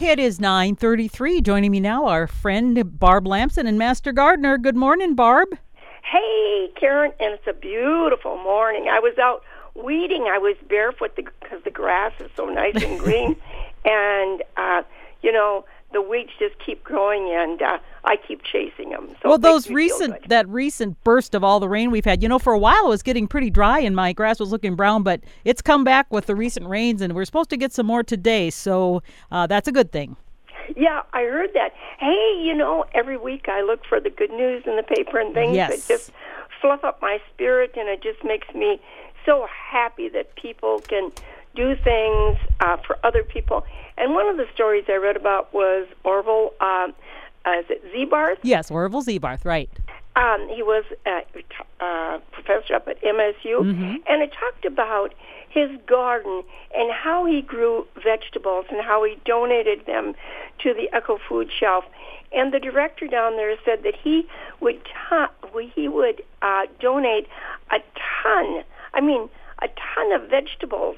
It is 9:33. Joining me now our friend Barb Lamson and Master Gardener. Good morning, Barb. Hey, Karen, and it's a beautiful morning. I was out weeding. I was barefoot because the grass is so nice and green, and uh, you know the weeds just keep growing, and uh, I keep chasing them. So well, those recent that recent burst of all the rain we've had, you know, for a while it was getting pretty dry, and my grass was looking brown, but it's come back with the recent rains, and we're supposed to get some more today, so uh, that's a good thing. Yeah, I heard that. Hey, you know, every week I look for the good news in the paper and things yes. that just fluff up my spirit, and it just makes me so happy that people can do things uh, for other people. And one of the stories I read about was Orville, um, uh, is it Zeebarth? Yes, Orville Zeebarth, right. Um, he was a uh, professor up at MSU, mm-hmm. and it talked about his garden and how he grew vegetables and how he donated them to the ECHO Food Shelf. And the director down there said that he would t- he would uh, donate a ton. I mean, a ton of vegetables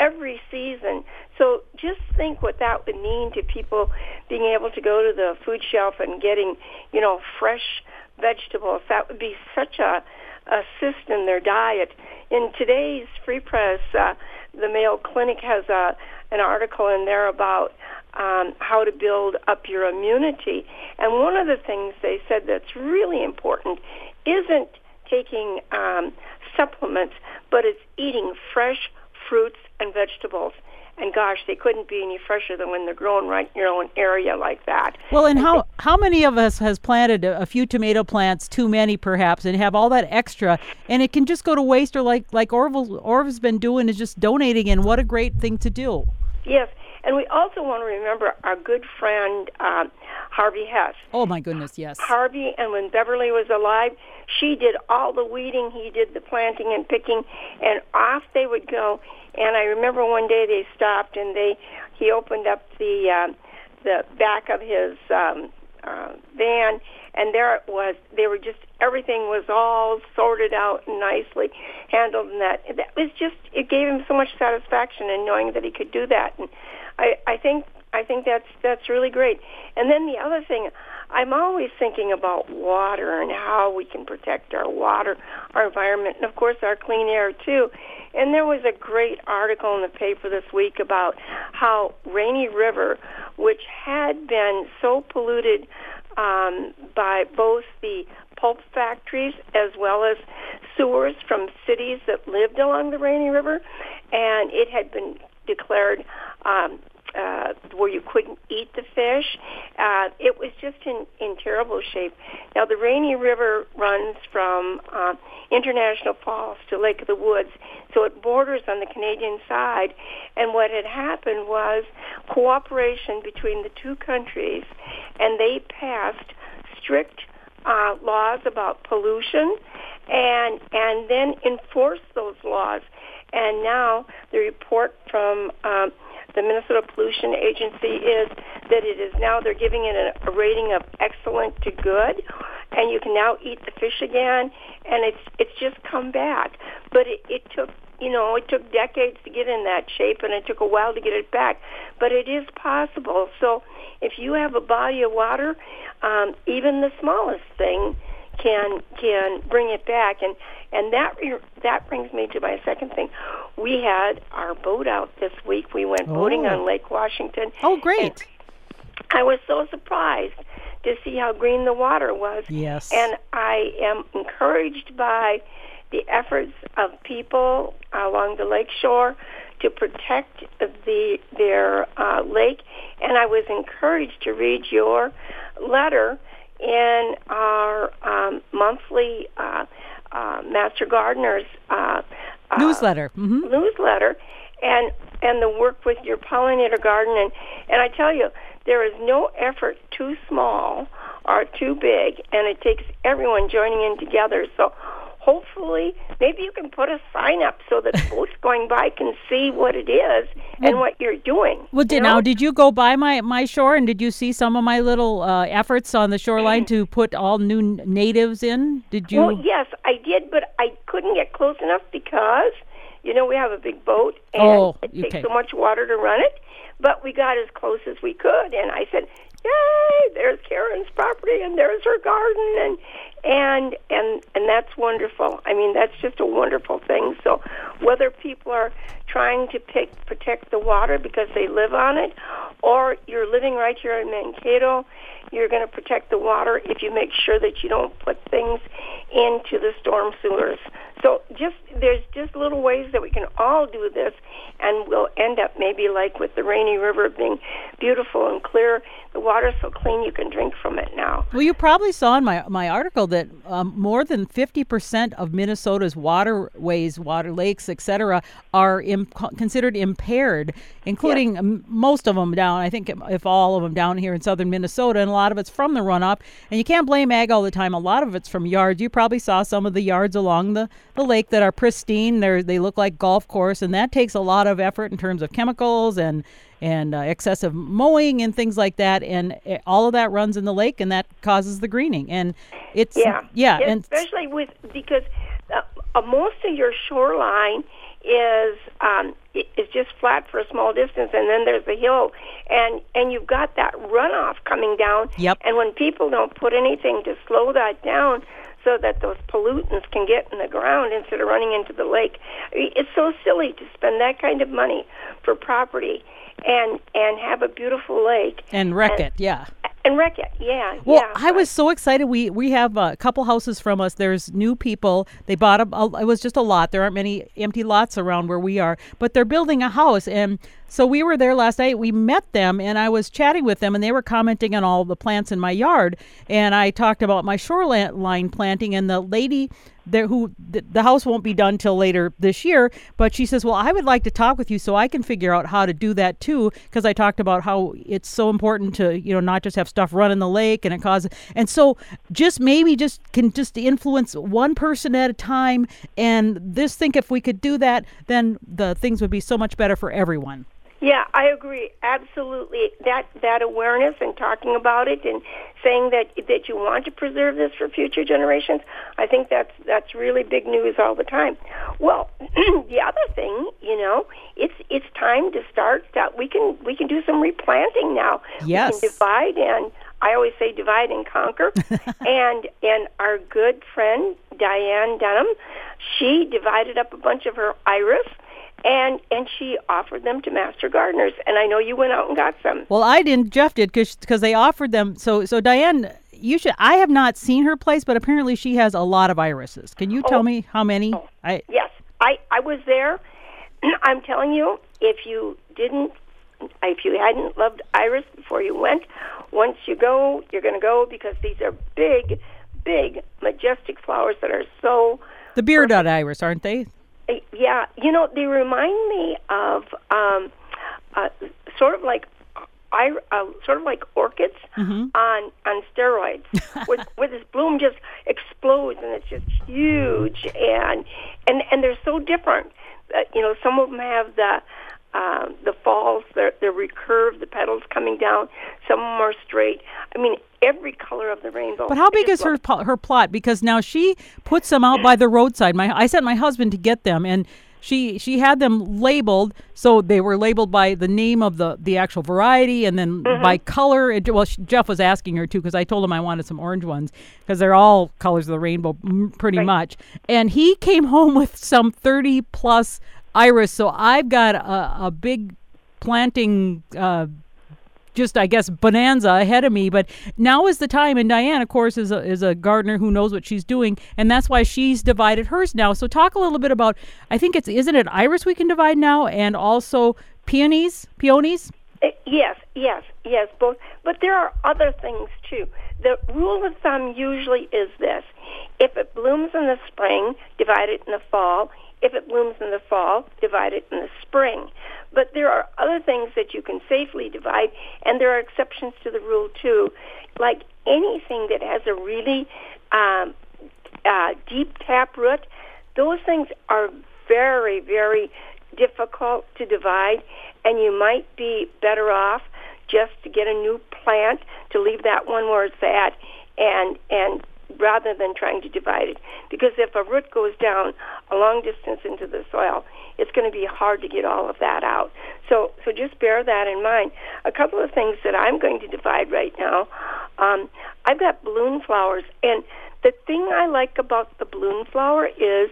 every season. So just think what that would mean to people being able to go to the food shelf and getting, you know, fresh vegetables. That would be such a assist in their diet. In today's Free Press, uh, the Mayo Clinic has a an article in there about um, how to build up your immunity. And one of the things they said that's really important isn't taking um, supplements, but it's eating fresh fruits and vegetables. And gosh, they couldn't be any fresher than when they're grown right in your own area like that. Well, and, how how many of us has planted a, a, few tomato plants, too many perhaps, and have all that extra, and it can just go to waste, or like like Orville Orville's been doing, is just donating. And what a great thing to do. Yes, and we also want to remember our good friend um, Harvey Hess. Oh my goodness, yes. Harvey, and when Beverly was alive, she did all the weeding, he did the planting and picking, and off they would go. And I remember one day they stopped and they he opened up the uh, the back of his um, uh, van, and there it was. They were just everything was all sorted out and nicely handled, and that that was just it gave him so much satisfaction in knowing that he could do that. And I I think I think that's that's really great. And then the other thing, I'm always thinking about water and how we can protect our water, our environment, and of course our clean air too. And there was a great article in the paper this week about how Rainy River, which had been so polluted um, by both the pulp factories as well as sewers from cities that lived along the Rainy River, and it had been declared um, uh, where you couldn't eat the fish. Uh, it was just in, in terrible shape. Now, the Rainy River runs from uh, International Falls to Lake of the Woods, so it borders on the Canadian side. And what had happened was cooperation between the two countries, and they passed strict uh, laws about pollution and and then enforced those laws. And now the report from um, the Minnesota Pollution Agency is that it is now they're giving it a, a rating of excellent to good, and you can now eat the fish again, and it's it's just come back. But it, it took you know it took decades to get in that shape, and it took a while to get it back. But it is possible. So if you have a body of water, um, even the smallest thing can can bring it back and and that re- that brings me to my second thing. We had our boat out this week. We went boating oh. on lake washington. Oh great. I was so surprised to see how green the water was. Yes. And i am encouraged by the efforts of people along the lake shore to protect the their uh, lake. And i was encouraged to read your letter in our um, monthly uh, uh, Master Gardeners uh, newsletter. Mm-hmm. Newsletter, and and the work with your pollinator garden, and and I tell you, there is no effort too small or too big, and it takes everyone joining in together. So hopefully maybe you can put a sign up so that boats going by can see what it is and what you're doing. Well, did, know? now did you go by my my shore and did you see some of my little uh, efforts on the shoreline to put all new natives in? Did you? Well, yes, I did, but I couldn't get close enough because you know we have a big boat and oh, it takes okay. so much water to run it. but we got as close as we could, and I said, "Yay! There's Karen's property, and there's her garden, and and and and that's wonderful. I mean, that's just a wonderful thing. So, whether people are trying to pick, protect the water because they live on it, or you're living right here in Mankato, you're going to protect the water if you make sure that you don't put things into the storm sewers. So just there's just little ways that we can all do this, and we'll end up maybe like with the Rainy River being beautiful and clear. The water's so clean you can drink from it now. Well, you probably saw in my my article that um, more than fifty percent of Minnesota's waterways, water lakes, etc., are considered impaired, including yes. most of them down. I think if all of them down here in southern Minnesota, and a lot of it's from the runoff. And you can't blame ag all the time. A lot of it's from yards. You probably saw some of the yards along the the lake that are pristine. They they look like golf course, and that takes a lot of effort in terms of chemicals and and uh, excessive mowing and things like that. And eh, all of that runs in the lake, and that causes the greening. And it's yeah, yeah, and especially with because uh, uh, most of your shoreline is um, is just flat for a small distance, and then there's the hill, and and you've got that runoff coming down. Yep. And when people don't put anything to slow that down, so that those pollutants can get in the ground instead of running into the lake. It's so silly to spend that kind of money for property and and have a beautiful lake and wreck and, it. Yeah. And wreck it, yeah. Well, yeah, I was so excited. We we have a couple houses from us. There's new people. They bought a, a. It was just a lot. There aren't many empty lots around where we are, but they're building a house, and so we were there last night. We met them, and I was chatting with them, and they were commenting on all the plants in my yard. And I talked about my shoreline planting, and the lady there who the, house won't be done till later this year but she says well i would like to talk with you so i can figure out how to do that too because i talked about how it's so important to you know not just have stuff run in the lake and it causes and so just maybe just can just influence one person at a time and this think if we could do that then the things would be so much better for everyone yeah, I agree absolutely. That that awareness and talking about it and saying that that you want to preserve this for future generations, I think that's that's really big news all the time. Well, the other thing, you know, it's it's time to start that we can we can do some replanting now. Yes. We can divide and I always say divide and conquer. and and our good friend Diane Denham, she divided up a bunch of her iris and and she offered them to master gardeners. And i know you went out and got some. Well i didn't. Jeff did because they offered them. So so diane you should i have not seen her place but apparently she has a lot of irises. Can you tell oh. me how many? Oh. I, yes. I i was there. I'm telling you if you didn't if you hadn't loved iris before you went once you go you're going to go because these are big big majestic flowers that are so the bearded iris aren't they yeah, you know, they remind me of um, uh, sort of like I uh, sort of like orchids mm-hmm. on on steroids, where, where this bloom just explodes and it's just huge, and and and they're so different. Uh, you know, some of them have the uh, the falls, they're, they're recurved, the petals coming down. Some are straight. I mean, every color of the rainbow. But how big is her her plot? Because now she puts them out by the roadside. My I sent my husband to get them, and she she had them labeled so they were labeled by the name of the the actual variety and then mm-hmm. by color it, well she, jeff was asking her too because i told him i wanted some orange ones because they're all colors of the rainbow pretty right. much and he came home with some 30 plus iris so i've got a, a big planting uh, just I guess bonanza ahead of me. But now is the time, and Diane, of course, is a is a gardener who knows what she's doing, and that's why she's divided hers now. So talk a little bit about. I think it's isn't it iris we can divide now, and also peonies, peonies. Uh, yes, yes, yes, both. But there are other things too. The rule of thumb usually is this: if it blooms in the spring, divide it in the fall. If it blooms in the fall, divide it in the spring. But there are other things that you can safely divide, and there are exceptions to the rule too. Like anything that has a really um, uh, deep tap root, those things are very, very difficult to divide, and you might be better off just to get a new plant to leave that one where it's at and and rather than trying to divide it because if a root goes down a long distance into the soil it's going to be hard to get all of that out. So, so just bear that in mind. A couple of things that I'm going to divide right now. Um, I've got balloon flowers, and the thing I like about the balloon flower is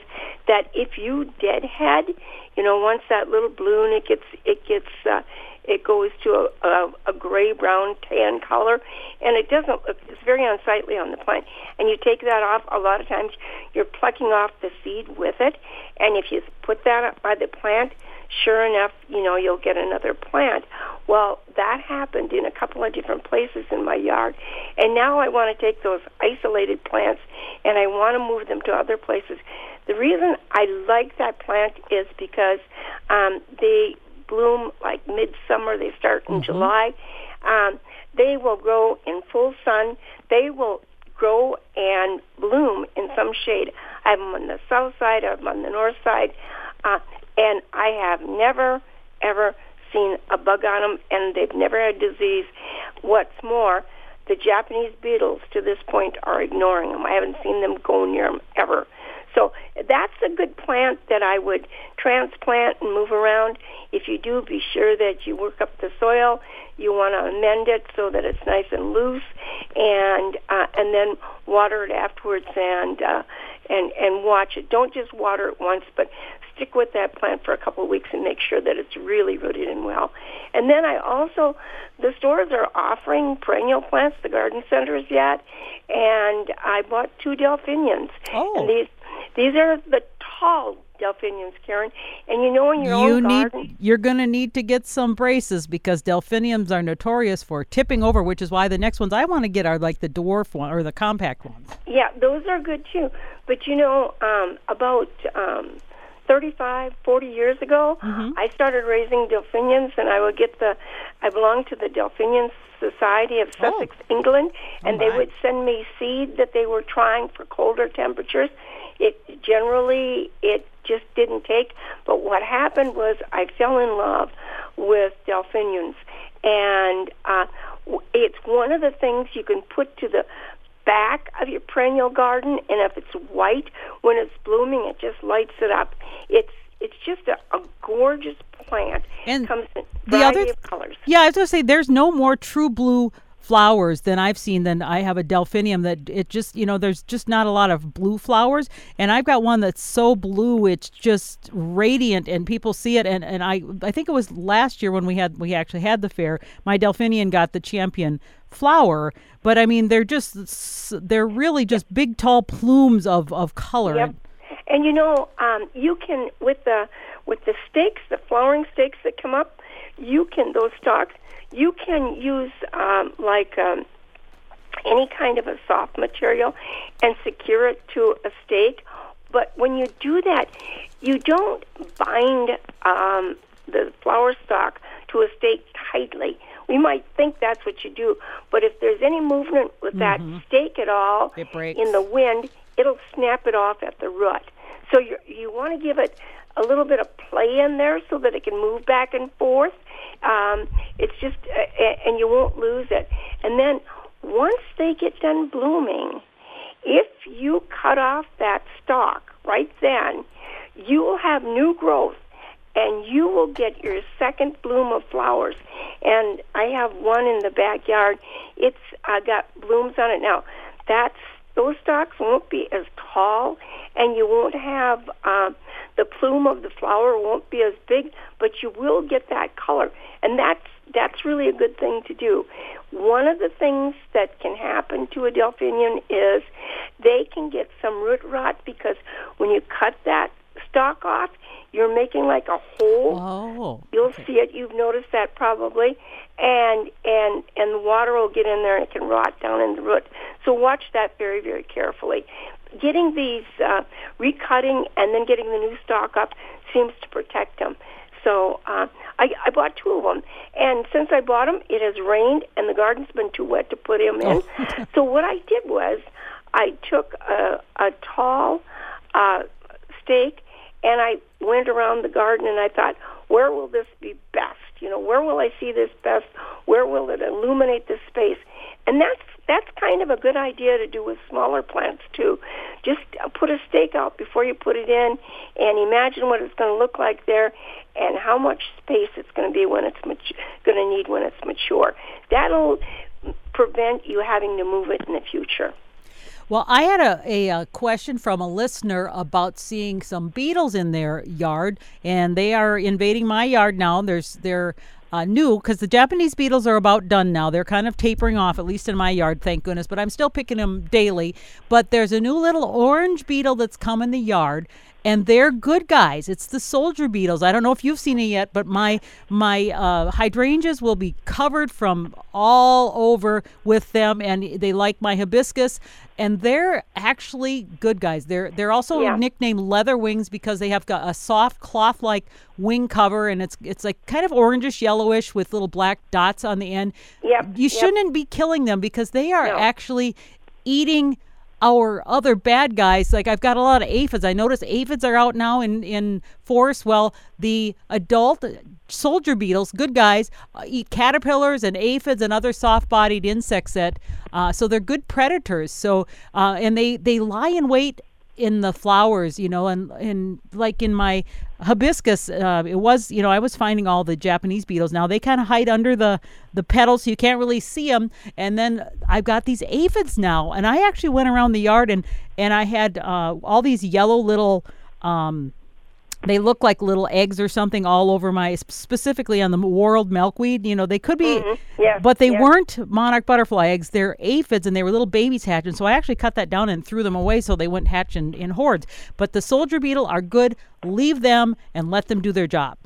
that if you deadhead, you know, once that little balloon it gets it gets uh, it goes to a, a, a gray brown tan color, and it doesn't look. It's very unsightly on the plant. And you take that off. A lot of times, you're plucking off the seed with it, and if you put that up by the plant, sure enough, you know, you'll get another plant. Well, that happened in a couple of different places in my yard. And now I want to take those isolated plants and I want to move them to other places. The reason I like that plant is because um, they bloom like midsummer. They start in mm-hmm. July. Um, they will grow in full sun. They will grow and bloom in some shade. I have them on the south side. I have them on the north side. Uh, and I have never, ever seen a bug on them, and they've never had disease. What's more, the Japanese beetles to this point are ignoring them. I haven't seen them go near them ever. So that's a good plant that I would transplant and move around. If you do, be sure that you work up the soil. You want to amend it so that it's nice and loose, and uh, and then water it afterwards and uh, and and watch it. Don't just water it once, but stick with that plant for a couple of weeks and make sure that it's really rooted in well. And then I also, the stores are offering perennial plants, the garden centers yet, and I bought two delphiniums. Oh. And these these are the tall delphiniums, Karen. And you know in your you own need, garden, you're going to need to get some braces because delphiniums are notorious for tipping over, which is why the next ones I want to get are like the dwarf one or the compact ones. Yeah, those are good too. But you know, um, about um, 35, 40 years ago, mm-hmm. I started raising delphiniums, and I would get the. I belonged to the Delphinium Society of Oh. Sussex, England, and Oh, they would send me seed that they were trying for colder temperatures. It generally it just didn't take. But what happened was I fell in love with delphiniums, and uh, it's one of the things you can put to the back of your perennial garden, and if it's white when it's blooming, it just lights it up. It's it's just a, a gorgeous plant. And comes in the variety other of colors. Yeah, I was going to say there's no more true blue flowers than I've seen than I have a delphinium that it just, you know, there's just not a lot of blue flowers and I've got one that's so blue it's just radiant and people see it and and I I think it was last year when we had we actually had the fair, my delphinium got the champion flower, but I mean they're just they're really just big tall plumes of of color. Yep. And you know, um, you can with the with the stakes, the flowering stakes that come up, you can those stalks. You can use um, like um, any kind of a soft material and secure it to a stake. But when you do that, you don't bind um, the flower stalk to a stake tightly. We might think that's what you do, but if there's any movement with that stake at all in the wind, it'll snap it off at the root. So you you want to give it a little bit of play in there so that it can move back and forth. Um, it's just, uh, and you won't lose it. And then once they get done blooming, if you cut off that stalk right then, you will have new growth and you will get your second bloom of flowers. And I have one in the backyard. It's uh, got blooms on it now. That's those stalks won't be as tall, and you won't have uh, the plume of the flower won't be as big, but you will get that color, and that's that's really a good thing to do. One of the things that can happen to a delphinium is they can get some root rot because when you cut that stalk off, you're making like a hole. Oh. You'll see it. You've noticed that probably, and and and the water will get in there and it can rot down in the root. So watch that very very carefully. Getting these uh, recutting and then getting the new stalk up seems to protect them. So uh, I, I bought two of them, and since I bought them, it has rained and the garden's been too wet to put them in. so what I did was I took a, a tall uh, stake and I went around the garden and I thought, where will this be best? You know, where will I see this best? Where will it illuminate the space? And that's that's kind of a good idea to do with smaller plants too. Just put a stake out before you put it in, and imagine what it's going to look like there, and how much space it's going to be when it's mat- going to need when it's mature. That'll prevent you having to move it in the future. Well, I had a, a, a, question from a listener about seeing some beetles in their yard, and they are invading my yard now. There's they're uh, new because the Japanese beetles are about done now. They're kind of tapering off, at least in my yard, thank goodness. But I'm still picking them daily. But there's a new little orange beetle that's come in the yard, and they're good guys. It's the soldier beetles. I don't know if you've seen it yet, but my my uh, hydrangeas will be covered from all over with them, and they like my hibiscus. And they're actually good guys. They're they're also Yeah. nicknamed leather wings because they have got a soft cloth-like wing cover, and it's it's like kind of orangish yellowish with little black dots on the end. Yep, You yep. shouldn't be killing them because they are No. actually eating our other bad guys. Like I've got a lot of aphids. I notice aphids are out now in in forest. Well, the adult soldier beetles, good guys, uh, eat caterpillars and aphids and other soft-bodied insects. That uh, so they're good predators. So uh, and they they lie in wait in the flowers, you know, and and like in my hibiscus, uh, it was, you know, I was finding all the Japanese beetles. Now they kind of hide under the the petals, so you can't really see them. And then I've got these aphids now, and I actually went around the yard and and I had uh, all these yellow little. Um, they look like little eggs or something all over my specifically on the whorled milkweed you know they could be Yes, but they weren't monarch butterfly eggs. They're aphids and they were little babies hatching so i actually cut that down and threw them away so they wouldn't hatch in, in hordes. But the soldier beetle are good. Leave them and let them do their job.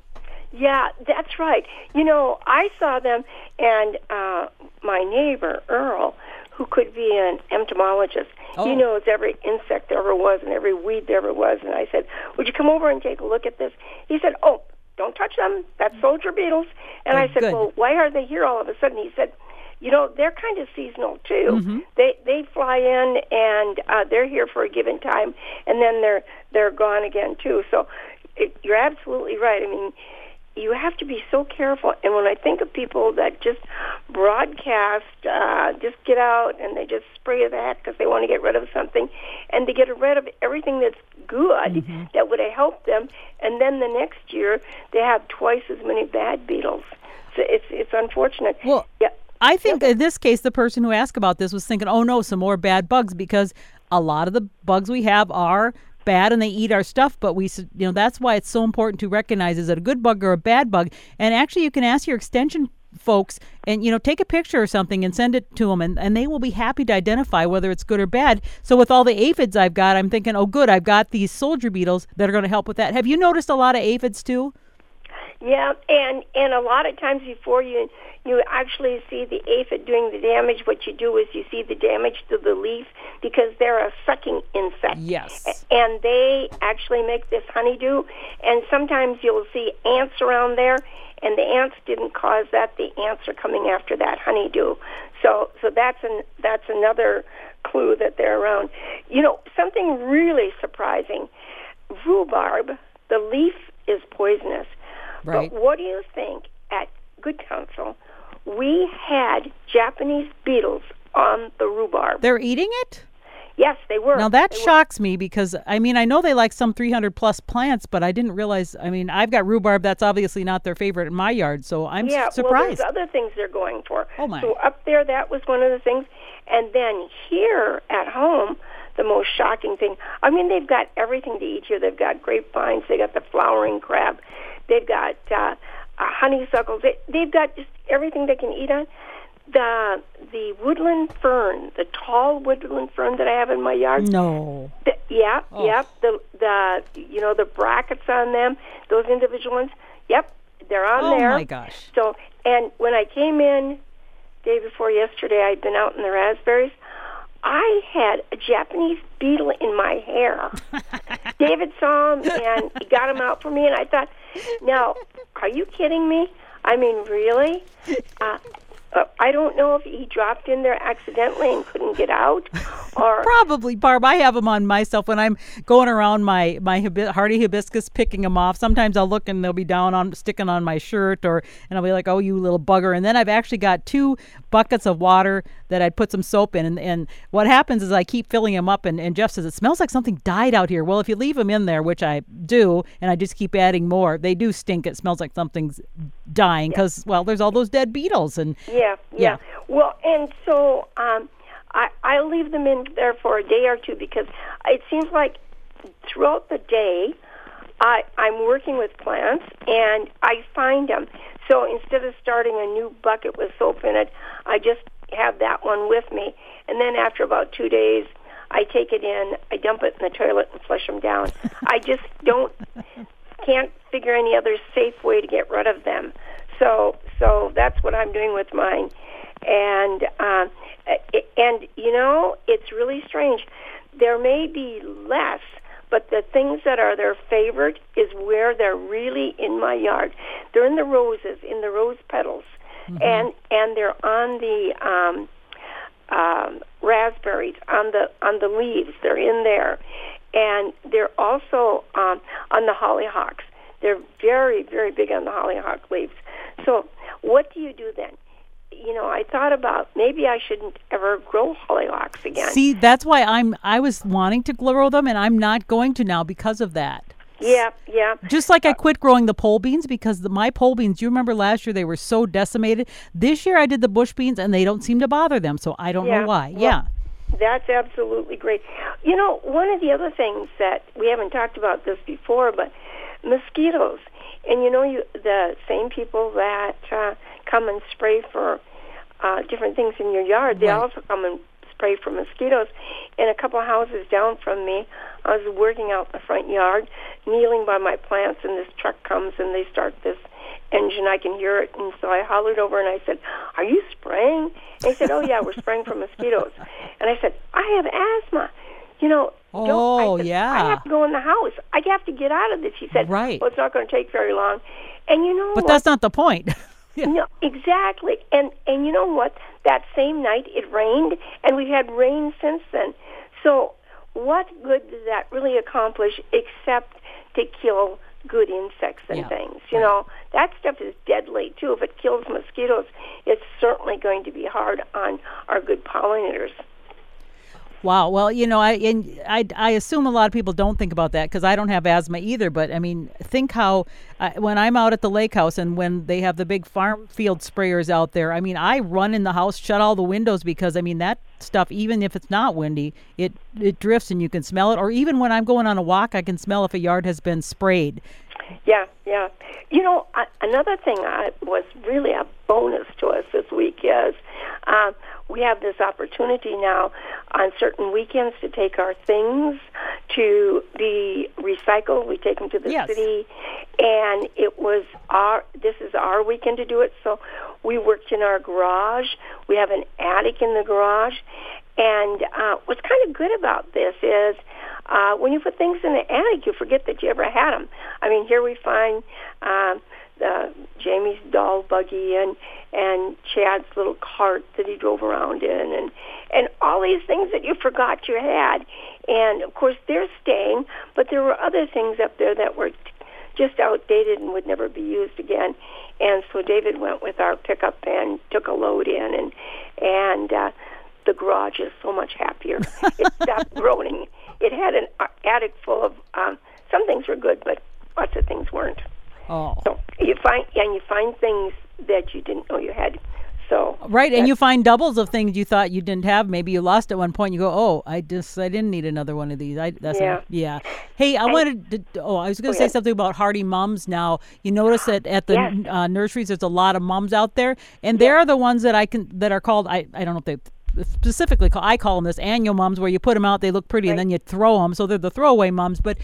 Yeah, that's right. You know, I saw them, and uh, my neighbor Earl, who could be an entomologist, Oh. he knows every insect there ever was and every weed there ever was. And I said, "Would you come over and take a look at this?" He said, "Oh, don't touch them. That's soldier beetles." And Oh, I said, good. "Well, why are they here all of a sudden?" He said. You know they're kind of seasonal too. Mm-hmm. They they fly in and uh, they're here for a given time, and then they're they're gone again too. So it, you're absolutely right. I mean, you have to be so careful. And when I think of people that just broadcast, uh, just get out and they just spray heck because they want to get rid of something, and they get rid of everything that's good Mm-hmm. that would have helped them, and then the next year they have twice as many bad beetles. So it's it's unfortunate. Well, yeah. I think in this case, the person who asked about this was thinking, oh no, some more bad bugs because a lot of the bugs we have are bad and they eat our stuff. But we, you know, that's why it's so important to recognize is it a good bug or a bad bug? And actually, you can ask your extension folks and you know take a picture or something and send it to them and, and they will be happy to identify whether it's good or bad so with all the aphids i've got i'm thinking oh good i've got these soldier beetles that are going to help with that have you noticed a lot of aphids too Yeah, and and a lot of times before you you actually see the aphid doing the damage, what you do is you see the damage to the leaf because they're a sucking insect. yes And they actually make this honeydew, and sometimes you'll see ants around there, and the ants didn't cause that. The ants are coming after that honeydew. So so that's an that's another clue that they're around. You know, something really surprising. Rhubarb, the leaf is poisonous. Right. But what do you think at Good Counsel? We had Japanese beetles on the rhubarb. they're eating it yes, they were. Now that They were- shocks me because I mean I know they like some 300 plus plants, but I didn't realize. I mean I've got rhubarb. That's obviously not their favorite in my yard, so I'm s- yeah, well, surprised. there's other things they're going for. Oh, my. So up there, that was one of the things, and then here at home, the most shocking thing. I mean, they've got everything to eat here. They've got grapevines. They got the flowering crab. They've got uh, uh, honeysuckles. They, they've got just everything they can eat on. The the woodland fern, the tall woodland fern that I have in my yard. no, The, yeah, Oh. yep. The the you know the brackets on them, those individual ones. Yep, they're on oh there. Oh my gosh, So, and when I came in day before yesterday, I'd been out in the raspberries. I had a Japanese beetle in my hair. David saw him and he got him out for me, and I thought, now, are you kidding me? I mean, really? Uh, uh, I don't know if he dropped in there accidentally and couldn't get out, Or Probably, Barb. I have them on myself when I'm going around my my hibi- hardy hibiscus, picking them off. Sometimes I'll look and they'll be down on sticking on my shirt, or and I'll be like, "Oh, you little bugger!" And then I've actually got two buckets of water that I'd put some soap in, and, and what happens is I keep filling them up, and, and Jeff says it smells like something died out here. Well, if you leave them in there, which I do, and I just keep adding more, they do stink. It smells like something's dying because well, there's all those dead beetles, and Yeah, yeah. Yeah. Well, and so um, I I leave them in there for a day or two because it seems like throughout the day I I'm working with plants and I find them. So instead of starting a new bucket with soap in it, I just have that one with me, and then after about two days. I take it in, I dump it in the toilet and flush them down. I just don't can't figure any other safe way to get rid of them. So so that's what I'm doing with mine. And um, a- and you know it's really strange. There may be less, but the things that are their favorite is where they're really in my yard. They're in the roses, in the rose petals, and and they're on the um, um, raspberries on the on the leaves. They're in there, and they're also um, on the hollyhocks. They're very very big on the hollyhock leaves. So what do you do then? You know, I thought about maybe I shouldn't ever grow hollyhocks again. see, that's why I'm I was wanting to grow them, and I'm not going to now because of that. yeah, yeah. Just like I quit growing the pole beans because the, my pole beans, you remember last year they were so decimated. This year I did the bush beans and they don't seem to bother them, so I don't Yeah. know why. Well, yeah. That's absolutely great. You know, one of the other things that we haven't talked about this before, but mosquitoes. And you know, you the same people that uh, come and spray for uh, different things in your yard, they Right. also come and spray for mosquitoes. In a couple houses down from me, I was working out in the front yard, kneeling by my plants, and this truck comes and they start this engine. I can hear it, and so I hollered over and I said, "Are you spraying?" And he said, "Oh yeah, we're spraying for mosquitoes." And I said, "I have asthma." You know, don't, Oh, I said, yeah. I have to go in the house. I have to get out of this. He said, Right. Well, it's not going to take very long. And you know But what? that's not the point. Yeah. No, exactly. And and you know what? That same night it rained, and we've had rain since then. So what good does that really accomplish except to kill good insects and Yeah, things? You right. know, that stuff is deadly too. If it kills mosquitoes, it's certainly going to be hard on our good pollinators. Wow. Well, you know, I I, I assume a lot of people don't think about that because I don't have asthma either. But I mean, think how when I'm out at the lake house and when they have the big farm field sprayers out there. I mean, I run in the house, shut all the windows because I mean that stuff. Even if it's not windy, it it drifts and you can smell it. Or even when I'm going on a walk, I can smell if a yard has been sprayed. Yeah, yeah. You know, uh, another thing I, was really a bonus to us this week is uh, we have this opportunity now on certain weekends to take our things to be recycled. We take them to the Yes. city, and it was our. This is our weekend to do it. So we worked in our garage. We have an attic in the garage, and uh, what's kind of good about this is uh, when you put things in the attic, you forget that you ever had them. I mean, here we find um, the Jamie's doll buggy and and Chad's little cart that he drove around in, and and all these things that you forgot you had. And of course, they're staying, but there were other things up there that were just outdated and would never be used again. And so David went with our pickup and took a load in, and and uh, the garage is so much happier. it stopped groaning. It had an attic full of um, some things were good, but lots of things weren't. Oh, So you find and you find things that you didn't know you had. So right. And you find doubles of things you thought you didn't have. Maybe you lost at one point. You go, oh, I just I didn't need another one of these. I that's Yeah. yeah. Hey, I wanted to. Oh, I was going Go to say ahead. something about hardy mums. Now you notice that at the Yes. uh, nurseries, there's a lot of mums out there, and they're the ones that I can that are called. I I don't know if they specifically call. I call them this annual mums, where you put them out, they look pretty, and then you throw them. So they're the throwaway mums, but.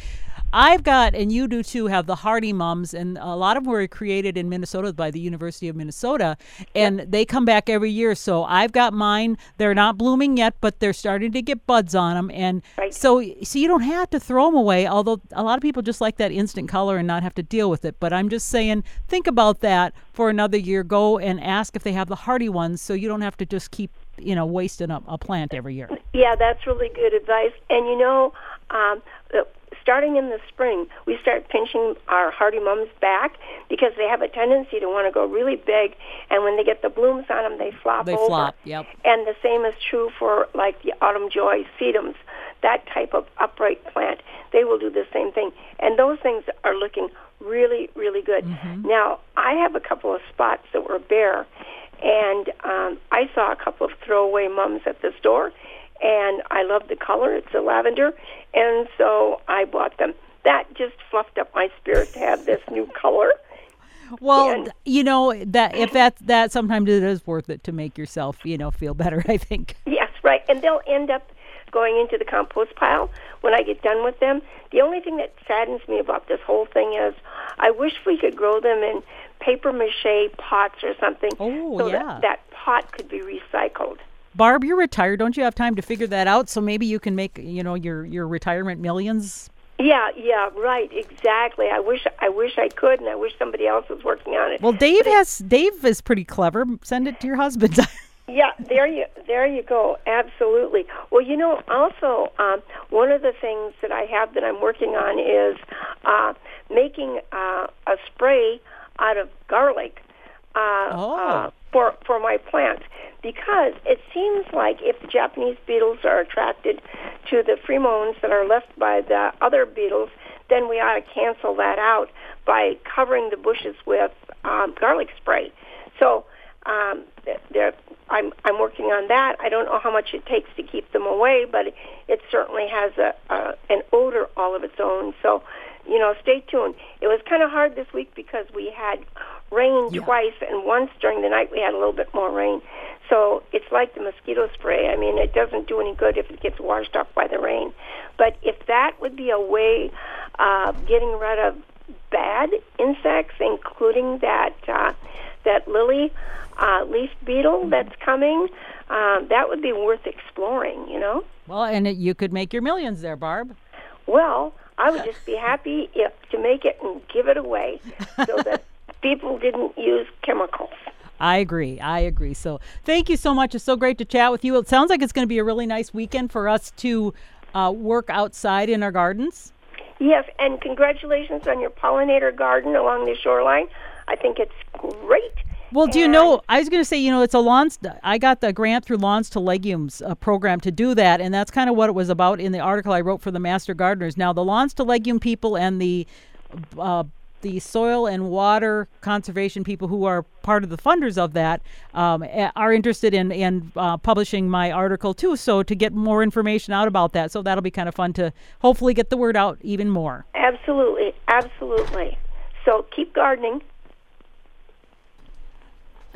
I've got, and you do too, have the hardy mums, and a lot of them were created in Minnesota by the University of Minnesota, and they come back every year. So I've got mine. They're not blooming yet, but they're starting to get buds on them, and Right. so so you don't have to throw them away. Although a lot of people just like that instant color and not have to deal with it. But I'm just saying, think about that for another year. Go and ask if they have the hardy ones, so you don't have to just keep you know wasting a, a plant every year. Yeah, that's really good advice. And you know, um, starting in the spring, we start pinching our hardy mums back because they have a tendency to want to go really big, and when they get the blooms on them, they flop They over. flop, yep. And the same is true for like the autumn joy sedums, that type of upright plant. They will do the same thing, and those things are looking really, really good. Mm-hmm. Now, I have a couple of spots that were bare, and um, I saw a couple of throwaway mums at the store, and I love the color. It's a lavender, and so I bought them. That just fluffed up my spirit to have this new color. Well, And- you know that if that that sometimes it is worth it to make yourself you know feel better. I think. Yes, right. And they'll end up going into the compost pile when I get done with them. The only thing that saddens me about this whole thing is I wish we could grow them in paper mache pots or something Oh, so yeah. that that pot could be recycled. Barb, you're retired. Don't you have time to figure that out? So maybe you can make you know your your retirement millions. Yeah, yeah, right, exactly. I wish I wish I could and I wish somebody else was working on it. Well, Dave has Dave is pretty clever. Send it to your husband. Yeah, there you there you go. Absolutely. Well, you know, also um, one of the things that I have that I'm working on is uh, making uh, a spray out of garlic uh, Oh. uh, for for my plants because it seems like if the Japanese beetles are attracted to the pheromones that are left by the other beetles, then we ought to cancel that out by covering the bushes with um, garlic spray. So um, there, I'm I'm working on that. I don't know how much it takes to keep them away, but it certainly has a, a an odor all of its own. So, you know, stay tuned. It was kind of hard this week because we had rain Yeah. twice, and once during the night we had a little bit more rain. So it's like the mosquito spray. I mean, it doesn't do any good if it gets washed off by the rain. But if that would be a way of getting rid of bad insects, including that uh, that lily uh, leaf beetle that's coming, um, that would be worth exploring. You know. well, and it, you could make your millions there, Barb. Well, I would just be happy if to make it and give it away so that people didn't use chemicals. I agree. I agree. So thank you so much. It's so great to chat with you. It sounds like it's going to be a really nice weekend for us to uh, work outside in our gardens. Yes, and congratulations on your pollinator garden along the shoreline. I think it's great. Well, do you know? I was going to say, you know, it's a lawns. I got the grant through Lawns to Legumes uh, program to do that, and that's kind of what it was about in the article I wrote for the Master Gardeners. Now, the Lawns to Legume people and the uh, the soil and water conservation people who are part of the funders of that um, are interested in in uh, publishing my article too. So to get more information out about that, so that'll be kind of fun to hopefully get the word out even more. Absolutely, absolutely. So keep gardening.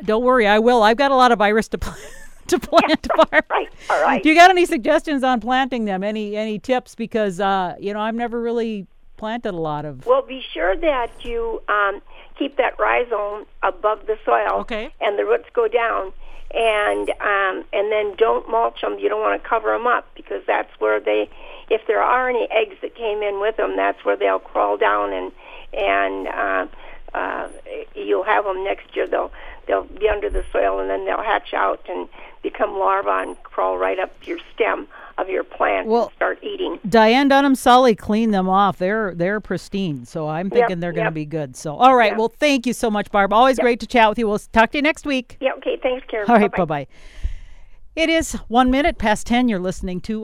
Don't worry, I will. I've got a lot of iris to plant. to plant. Barb. Right, all right. Do you got any suggestions on planting them? Any any tips? Because uh, you know I've never really planted a lot of. Well, be sure that you um, keep that rhizome above the soil, Okay. and the roots go down, and um, and then don't mulch them. You don't want to cover them up because that's where they, if there are any eggs that came in with them, that's where they'll crawl down and and uh, uh, you'll have them next year. They'll they'll be under the soil and then they'll hatch out and become larvae and crawl right up your stem of your plant Well- and start eating. Diane Dunham Sully cleaned them off. They're they're pristine. So I'm thinking they're going to yep. be good. So all right. Yeah. Well, thank you so much, Barb. Always great to chat with you. We'll talk to you next week. Yeah. Okay. Thanks, Karen. All right. Bye bye. It is one minute past ten. You're listening to